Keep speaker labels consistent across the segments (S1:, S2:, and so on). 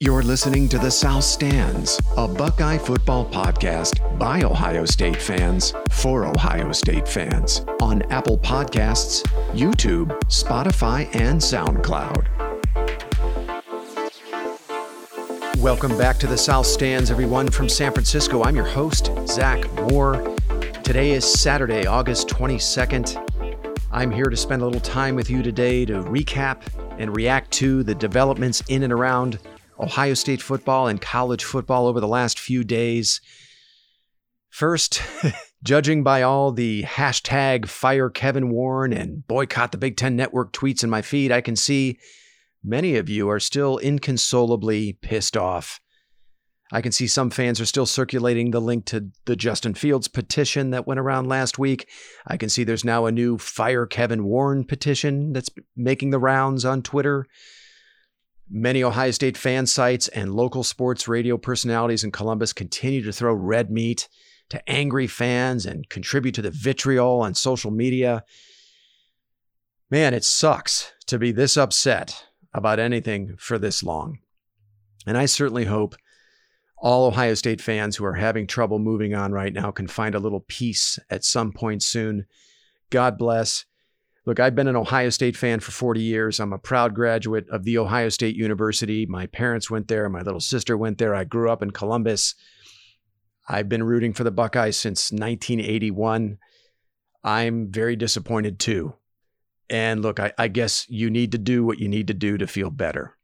S1: You're listening to The South Stands, a Buckeye football podcast by Ohio State fans for Ohio State fans on Apple Podcasts, YouTube, Spotify, and SoundCloud. Welcome back to The South Stands, everyone from San Francisco. I'm your host, Zach Moore. Today is Saturday, August 22nd. I'm here to spend a little time with you today to recap and react to the developments in and around Ohio State football and college football over the last few days. First, judging by all the hashtag fire Kevin Warren and boycott the Big Ten Network tweets in my feed, I can see many of you are still inconsolably pissed off. I can see some fans are still circulating the link to the Justin Fields petition that went around last week. I can see there's now a new Fire Kevin Warren petition that's making the rounds on Twitter. Many Ohio State fan sites and local sports radio personalities in Columbus continue to throw red meat to angry fans and contribute to the vitriol on social media. Man, it sucks to be this upset about anything for this long. And I certainly hope all Ohio State fans who are having trouble moving on right now can find a little peace at some point soon. God bless. Look, I've been an Ohio State fan for 40 years. I'm a proud graduate of The Ohio State University. My parents went there, my little sister went there. I grew up in Columbus. I've been rooting for the Buckeyes since 1981. I'm very disappointed too. And look, I, I, guess you need to do what you need to do to feel better.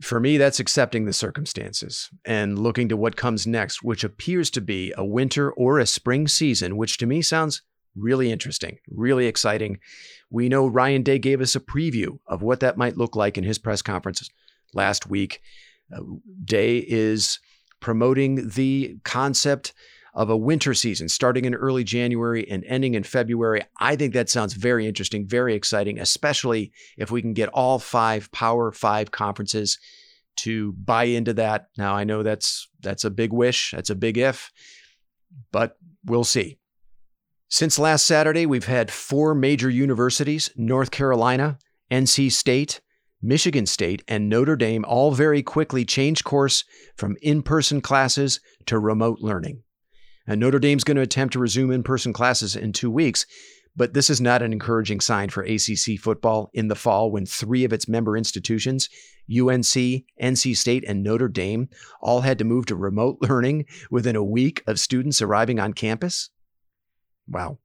S1: For me, that's accepting the circumstances and looking to what comes next, which appears to be a winter or a spring season, which to me sounds Really interesting, really exciting. We know Ryan Day gave us a preview of what that might look like in his press conference last week. Uh, Day is promoting the concept of a winter season starting in early January and ending in February. I think that sounds very interesting, very exciting, especially if we can get all five Power 5 conferences to buy into that. Now I know that's that's a big wish, that's a big if, but we'll see. Since last Saturday, we've had four major universities North Carolina, NC State, Michigan State, and Notre Dame all very quickly change course from in person classes to remote learning. And Notre Dame's going to attempt to resume in person classes in two weeks, but this is not an encouraging sign for ACC football in the fall when three of its member institutions, UNC, NC State, and Notre Dame, all had to move to remote learning within a week of students arriving on campus. Wow.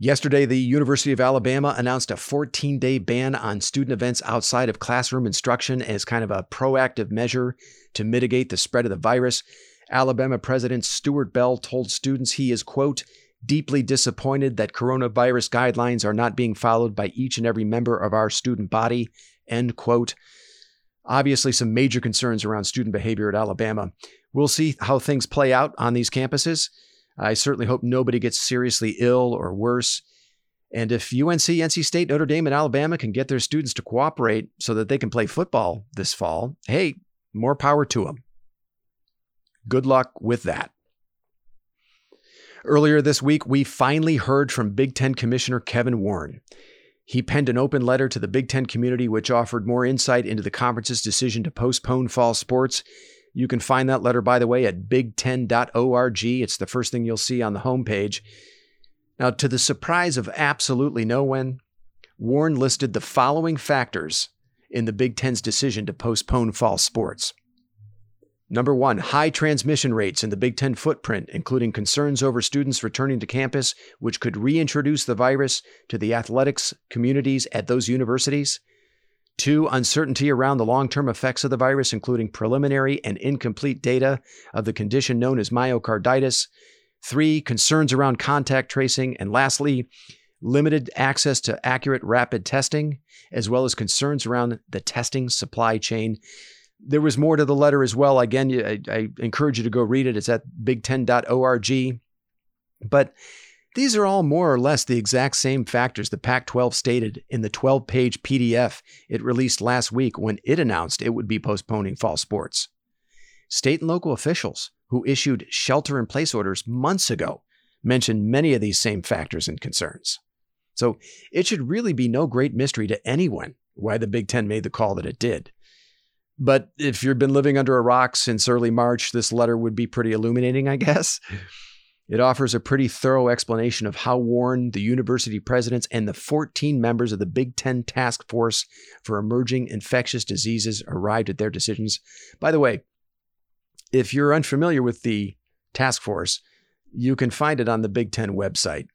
S1: Yesterday, the University of Alabama announced a 14 day ban on student events outside of classroom instruction as kind of a proactive measure to mitigate the spread of the virus. Alabama President Stuart Bell told students he is, quote, deeply disappointed that coronavirus guidelines are not being followed by each and every member of our student body, end quote. Obviously, some major concerns around student behavior at Alabama. We'll see how things play out on these campuses. I certainly hope nobody gets seriously ill or worse. And if UNC, NC State, Notre Dame, and Alabama can get their students to cooperate so that they can play football this fall, hey, more power to them. Good luck with that. Earlier this week, we finally heard from Big Ten Commissioner Kevin Warren. He penned an open letter to the Big Ten community, which offered more insight into the conference's decision to postpone fall sports you can find that letter, by the way, at big10.org. It's the first thing you'll see on the homepage. Now, to the surprise of absolutely no one, Warren listed the following factors in the Big Ten's decision to postpone fall sports. Number one, high transmission rates in the Big Ten footprint, including concerns over students returning to campus, which could reintroduce the virus to the athletics communities at those universities. Two, uncertainty around the long term effects of the virus, including preliminary and incomplete data of the condition known as myocarditis. Three, concerns around contact tracing. And lastly, limited access to accurate rapid testing, as well as concerns around the testing supply chain. There was more to the letter as well. Again, I, I encourage you to go read it. It's at big10.org. But these are all more or less the exact same factors the Pac 12 stated in the 12 page PDF it released last week when it announced it would be postponing fall sports. State and local officials who issued shelter in place orders months ago mentioned many of these same factors and concerns. So it should really be no great mystery to anyone why the Big Ten made the call that it did. But if you've been living under a rock since early March, this letter would be pretty illuminating, I guess. It offers a pretty thorough explanation of how Warren, the university presidents, and the 14 members of the Big Ten Task Force for Emerging Infectious Diseases arrived at their decisions. By the way, if you're unfamiliar with the task force, you can find it on the Big Ten website.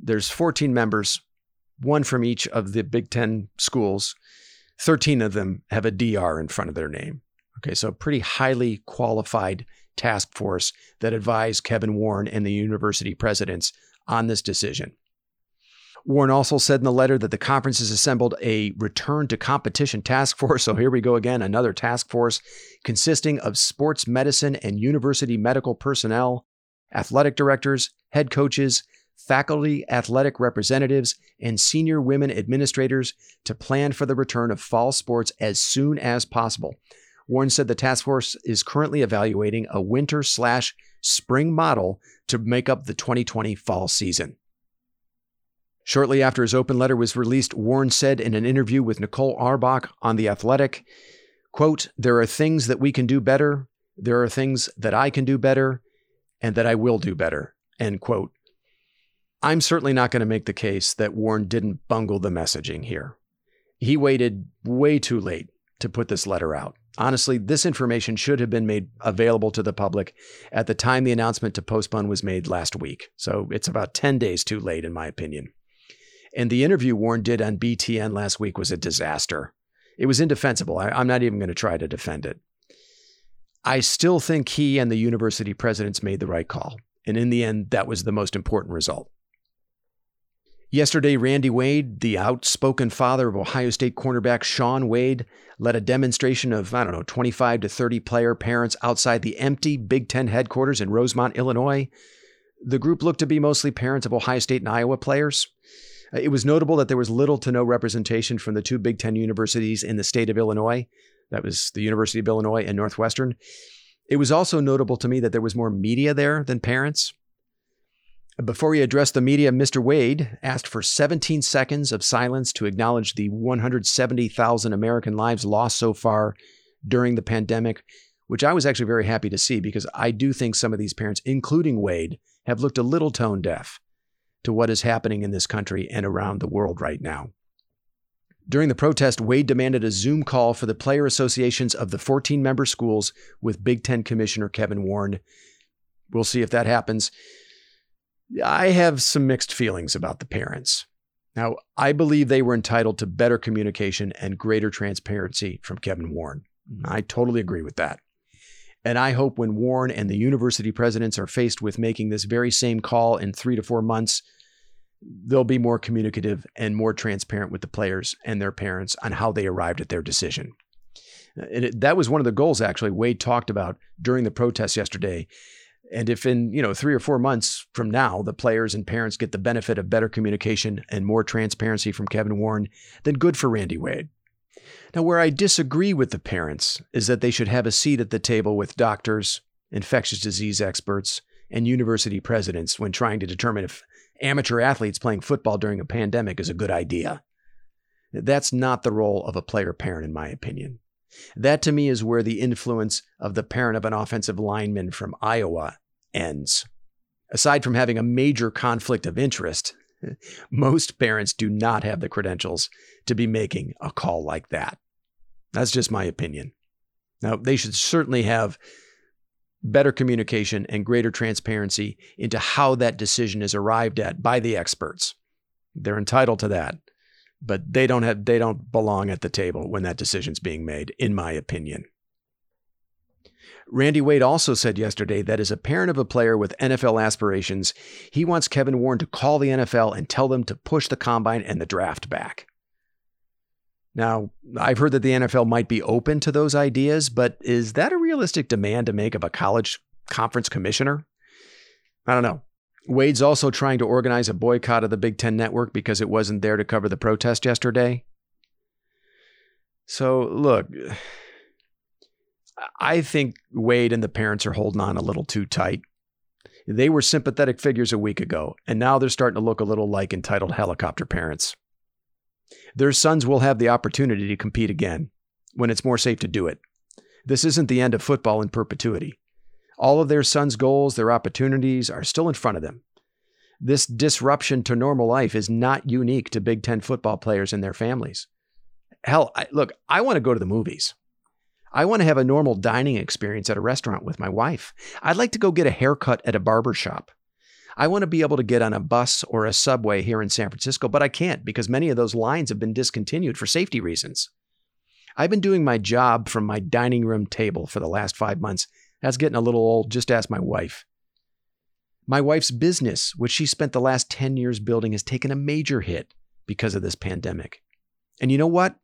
S1: There's 14 members, one from each of the Big Ten schools. 13 of them have a DR in front of their name. Okay, so pretty highly qualified task force that advised Kevin Warren and the university presidents on this decision. Warren also said in the letter that the conference has assembled a return to competition task force. So here we go again, another task force consisting of sports medicine and university medical personnel, athletic directors, head coaches, faculty athletic representatives, and senior women administrators to plan for the return of fall sports as soon as possible. Warren said the task force is currently evaluating a winter slash spring model to make up the 2020 fall season. Shortly after his open letter was released, Warren said in an interview with Nicole Auerbach on The Athletic, quote, There are things that we can do better. There are things that I can do better and that I will do better, end quote. I'm certainly not going to make the case that Warren didn't bungle the messaging here. He waited way too late to put this letter out. Honestly, this information should have been made available to the public at the time the announcement to postpone was made last week. So it's about 10 days too late, in my opinion. And the interview Warren did on BTN last week was a disaster. It was indefensible. I, am not even going to try to defend it. I still think he and the university presidents made the right call. And in the end, that was the most important result. Yesterday, Randy Wade, the outspoken father of Ohio State cornerback Shaun Wade, led a demonstration of, I don't know, 25 to 30 player parents outside the empty Big Ten headquarters in Rosemont, Illinois. The group looked to be mostly parents of Ohio State and Iowa players. Uh, it was notable that there was little to no representation from the two Big Ten universities in the state of Illinois. That was the University of Illinois and Northwestern. It was also notable to me that there was more media there than parents. Before he addressed the media, Mr. Wade asked for 17 seconds of silence to acknowledge the 170,000 American lives lost so far during the pandemic, which I was actually very happy to see because I do think some of these parents, including Wade, have looked a little tone deaf to what is happening in this country and around the world right now. During the protest, Wade demanded a Zoom call for the player associations of the 14 member schools with Big Ten Commissioner Kevin Warren. We'll see if that happens. I have some mixed feelings about the parents. Now, I believe they were entitled to better communication and greater transparency from Kevin Warren. I totally agree with that. And I hope when Warren and the university presidents are faced with making this very same call in three to four months, they'll be more communicative and more transparent with the players and their parents on how they arrived at their decision. And it, that was one of the goals, actually, Wade talked about during the protest yesterday and if in, you know, 3 or 4 months from now the players and parents get the benefit of better communication and more transparency from Kevin Warren, then good for Randy Wade. Now, where I disagree with the parents is that they should have a seat at the table with doctors, infectious disease experts, and university presidents when trying to determine if amateur athletes playing football during a pandemic is a good idea. That's not the role of a player parent, in my opinion. That to me is where the influence of the parent of an offensive lineman from Iowa ends. Aside from having a major conflict of interest, most parents do not have the credentials to be making a call like that. That's just my opinion. Now, they should certainly have better communication and greater transparency into how that decision is arrived at by the experts. They're entitled to that but they don't have they don't belong at the table when that decision's being made in my opinion. Randy Wade also said yesterday that as a parent of a player with NFL aspirations, he wants Kevin Warren to call the NFL and tell them to push the combine and the draft back. Now, I've heard that the NFL might be open to those ideas, but is that a realistic demand to make of a college conference commissioner? I don't know. Wade's also trying to organize a boycott of the Big Ten Network because it wasn't there to cover the protest yesterday. So, look, I think Wade and the parents are holding on a little too tight. They were sympathetic figures a week ago, and now they're starting to look a little like entitled helicopter parents. Their sons will have the opportunity to compete again when it's more safe to do it, This isn't the end of football in perpetuity. All of their sons' goals, their opportunities are still in front of them. This disruption to normal life is not unique to Big Ten football players and their families. Hell, I, look, I want to go to the movies. I want to have a normal dining experience at a restaurant with my wife. I'd like to go get a haircut at a barber shop. I want to be able to get on a bus or a subway here in San Francisco, but I can't because many of those lines have been discontinued for safety reasons. I've been doing my job from my dining room table for the last five months. That's getting a little old. Just ask my wife. My wife's business, which she spent the last 10 years building, has taken a major hit because of this pandemic. And you know what?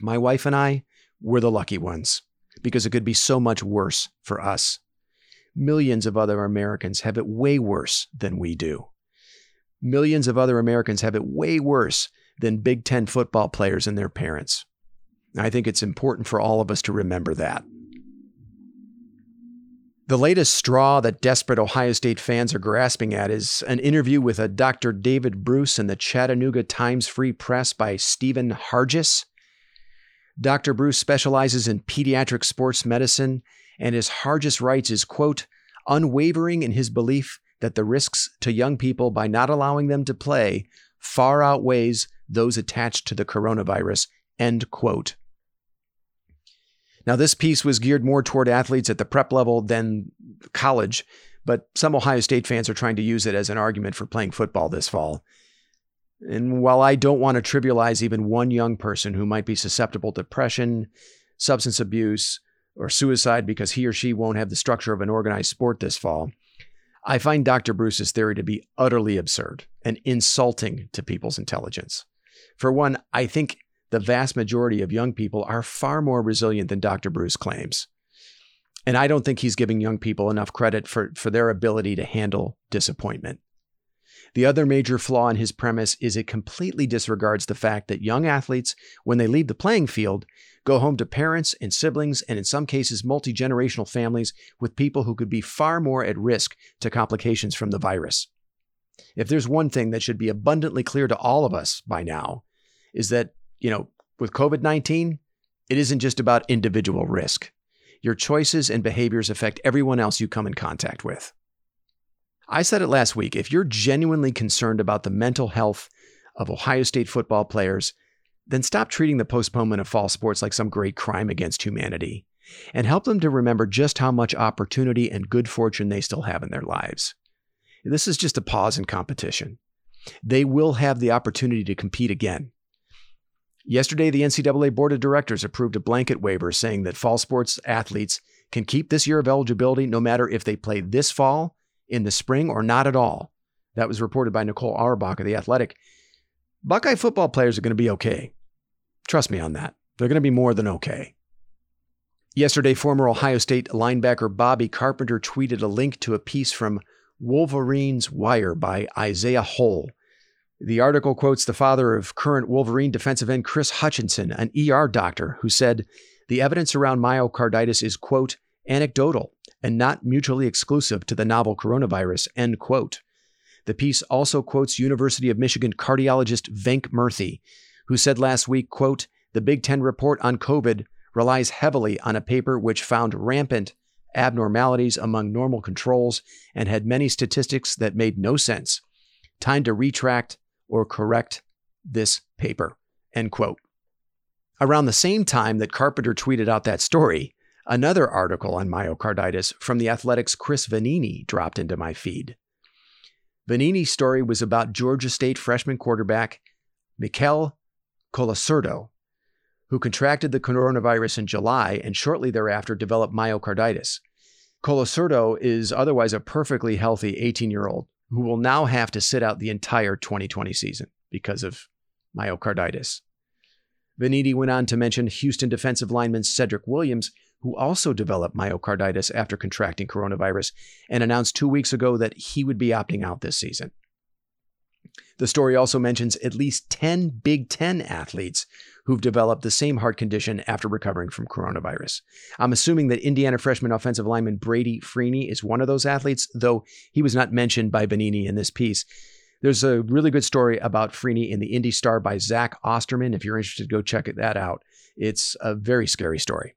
S1: My wife and I, we're the lucky ones because it could be so much worse for us. Millions of other Americans have it way worse than we do. Millions of other Americans have it way worse than Big Ten football players and their parents. I think it's important for all of us to remember that. The latest straw that desperate Ohio State fans are grasping at is an interview with a Dr. David Bruce in the Chattanooga Times Free Press by Stephen Hargis. Dr. Bruce specializes in pediatric sports medicine, and as Hargis writes, is, quote, unwavering in his belief that the risks to young people by not allowing them to play far outweighs those attached to the coronavirus, end quote. Now, this piece was geared more toward athletes at the prep level than college, but some Ohio State fans are trying to use it as an argument for playing football this fall. And while I don't want to trivialize even one young person who might be susceptible to depression, substance abuse, or suicide because he or she won't have the structure of an organized sport this fall, I find Dr. Bruce's theory to be utterly absurd and insulting to people's intelligence. For one, I think the vast majority of young people are far more resilient than Dr. Bruce claims. And I don't think he's giving young people enough credit for, for their ability to handle disappointment. The other major flaw in his premise is it completely disregards the fact that young athletes, when they leave the playing field, go home to parents and siblings, and in some cases, multi generational families with people who could be far more at risk to complications from the virus. If there's one thing that should be abundantly clear to all of us by now, is that, you know, with COVID 19, it isn't just about individual risk. Your choices and behaviors affect everyone else you come in contact with. I said it last week. If you're genuinely concerned about the mental health of Ohio State football players, then stop treating the postponement of fall sports like some great crime against humanity and help them to remember just how much opportunity and good fortune they still have in their lives. This is just a pause in competition. They will have the opportunity to compete again. Yesterday, the NCAA Board of Directors approved a blanket waiver saying that fall sports athletes can keep this year of eligibility no matter if they play this fall in the spring or not at all. That was reported by Nicole Auerbach of The Athletic. Buckeye football players are going to be okay. Trust me on that. They're going to be more than okay. Yesterday, former Ohio State linebacker Bobby Carpenter tweeted a link to a piece from Wolverine's Wire by Isaiah Hole. The article quotes the father of current Wolverine defensive end Chris Hutchinson, an ER doctor, who said the evidence around myocarditis is, quote, anecdotal and not mutually exclusive to the novel coronavirus, end quote. The piece also quotes University of Michigan cardiologist Venk Murthy, who said last week, quote, the Big Ten report on COVID relies heavily on a paper which found rampant abnormalities among normal controls and had many statistics that made no sense. Time to retract or correct this paper. End quote. Around the same time that Carpenter tweeted out that story, Another article on myocarditis from the Athletic's Chris Vannini dropped into my feed. Vannini's story was about Georgia State freshman quarterback Mikel Colasurdo, who contracted the coronavirus in July and shortly thereafter developed myocarditis. Colasurdo is otherwise a perfectly healthy 18 year old who will now have to sit out the entire 2020 season because of myocarditis. Vannini went on to mention Houston defensive lineman Cedric Williams, who also developed myocarditis after contracting coronavirus and announced two weeks ago that he would be opting out this season. The story also mentions at least 10 Big Ten athletes who've developed the same heart condition after recovering from coronavirus. I'm assuming that Indiana freshman offensive lineman Brady Feeney is one of those athletes, though he was not mentioned by Vannini in this piece. There's a really good story about Feeney in the Indy Star by Zach Osterman. If you're interested, go check that out. It's a very scary story.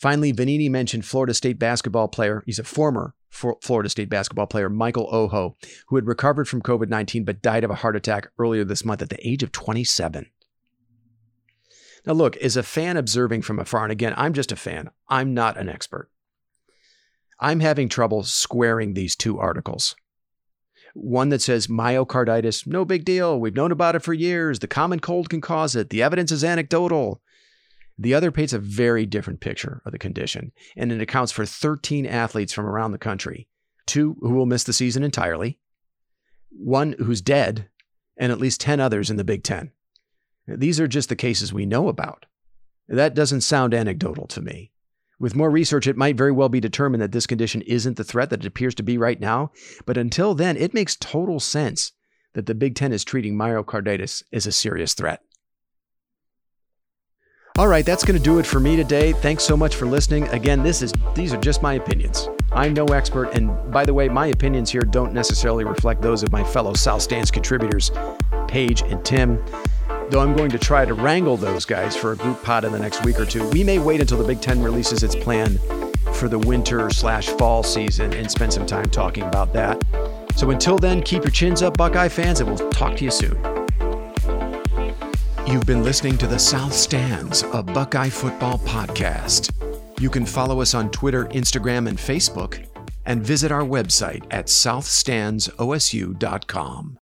S1: Finally, Vannini mentioned Florida State basketball player, he's a former Florida State basketball player, Michael Ojo, who had recovered from COVID 19 but died of a heart attack earlier this month at the age of 27. Now, look, as a fan observing from afar, and again, I'm just a fan, I'm not an expert. I'm having trouble squaring these two articles. One that says myocarditis, no big deal. We've known about it for years. The common cold can cause it. The evidence is anecdotal. The other paints a very different picture of the condition, and it accounts for 13 athletes from around the country two who will miss the season entirely, one who's dead, and at least 10 others in the Big Ten. These are just the cases we know about. That doesn't sound anecdotal to me. With more research, it might very well be determined that this condition isn't the threat that it appears to be right now. But until then, it makes total sense that the Big Ten is treating myocarditis as a serious threat. All right, that's going to do it for me today. Thanks so much for listening. Again, this is these are just my opinions. I'm no expert, and by the way, my opinions here don't necessarily reflect those of my fellow South Stands contributors, Paige and Tim. Though I'm going to try to wrangle those guys for a group pod in the next week or two. We may wait until the Big Ten releases its plan for the winter slash fall season and spend some time talking about that. So until then, keep your chins up, Buckeye fans, and we'll talk to you soon. You've been listening to the South Stands, a Buckeye football podcast. You can follow us on Twitter, Instagram, and Facebook, and visit our website at southstandsosu.com.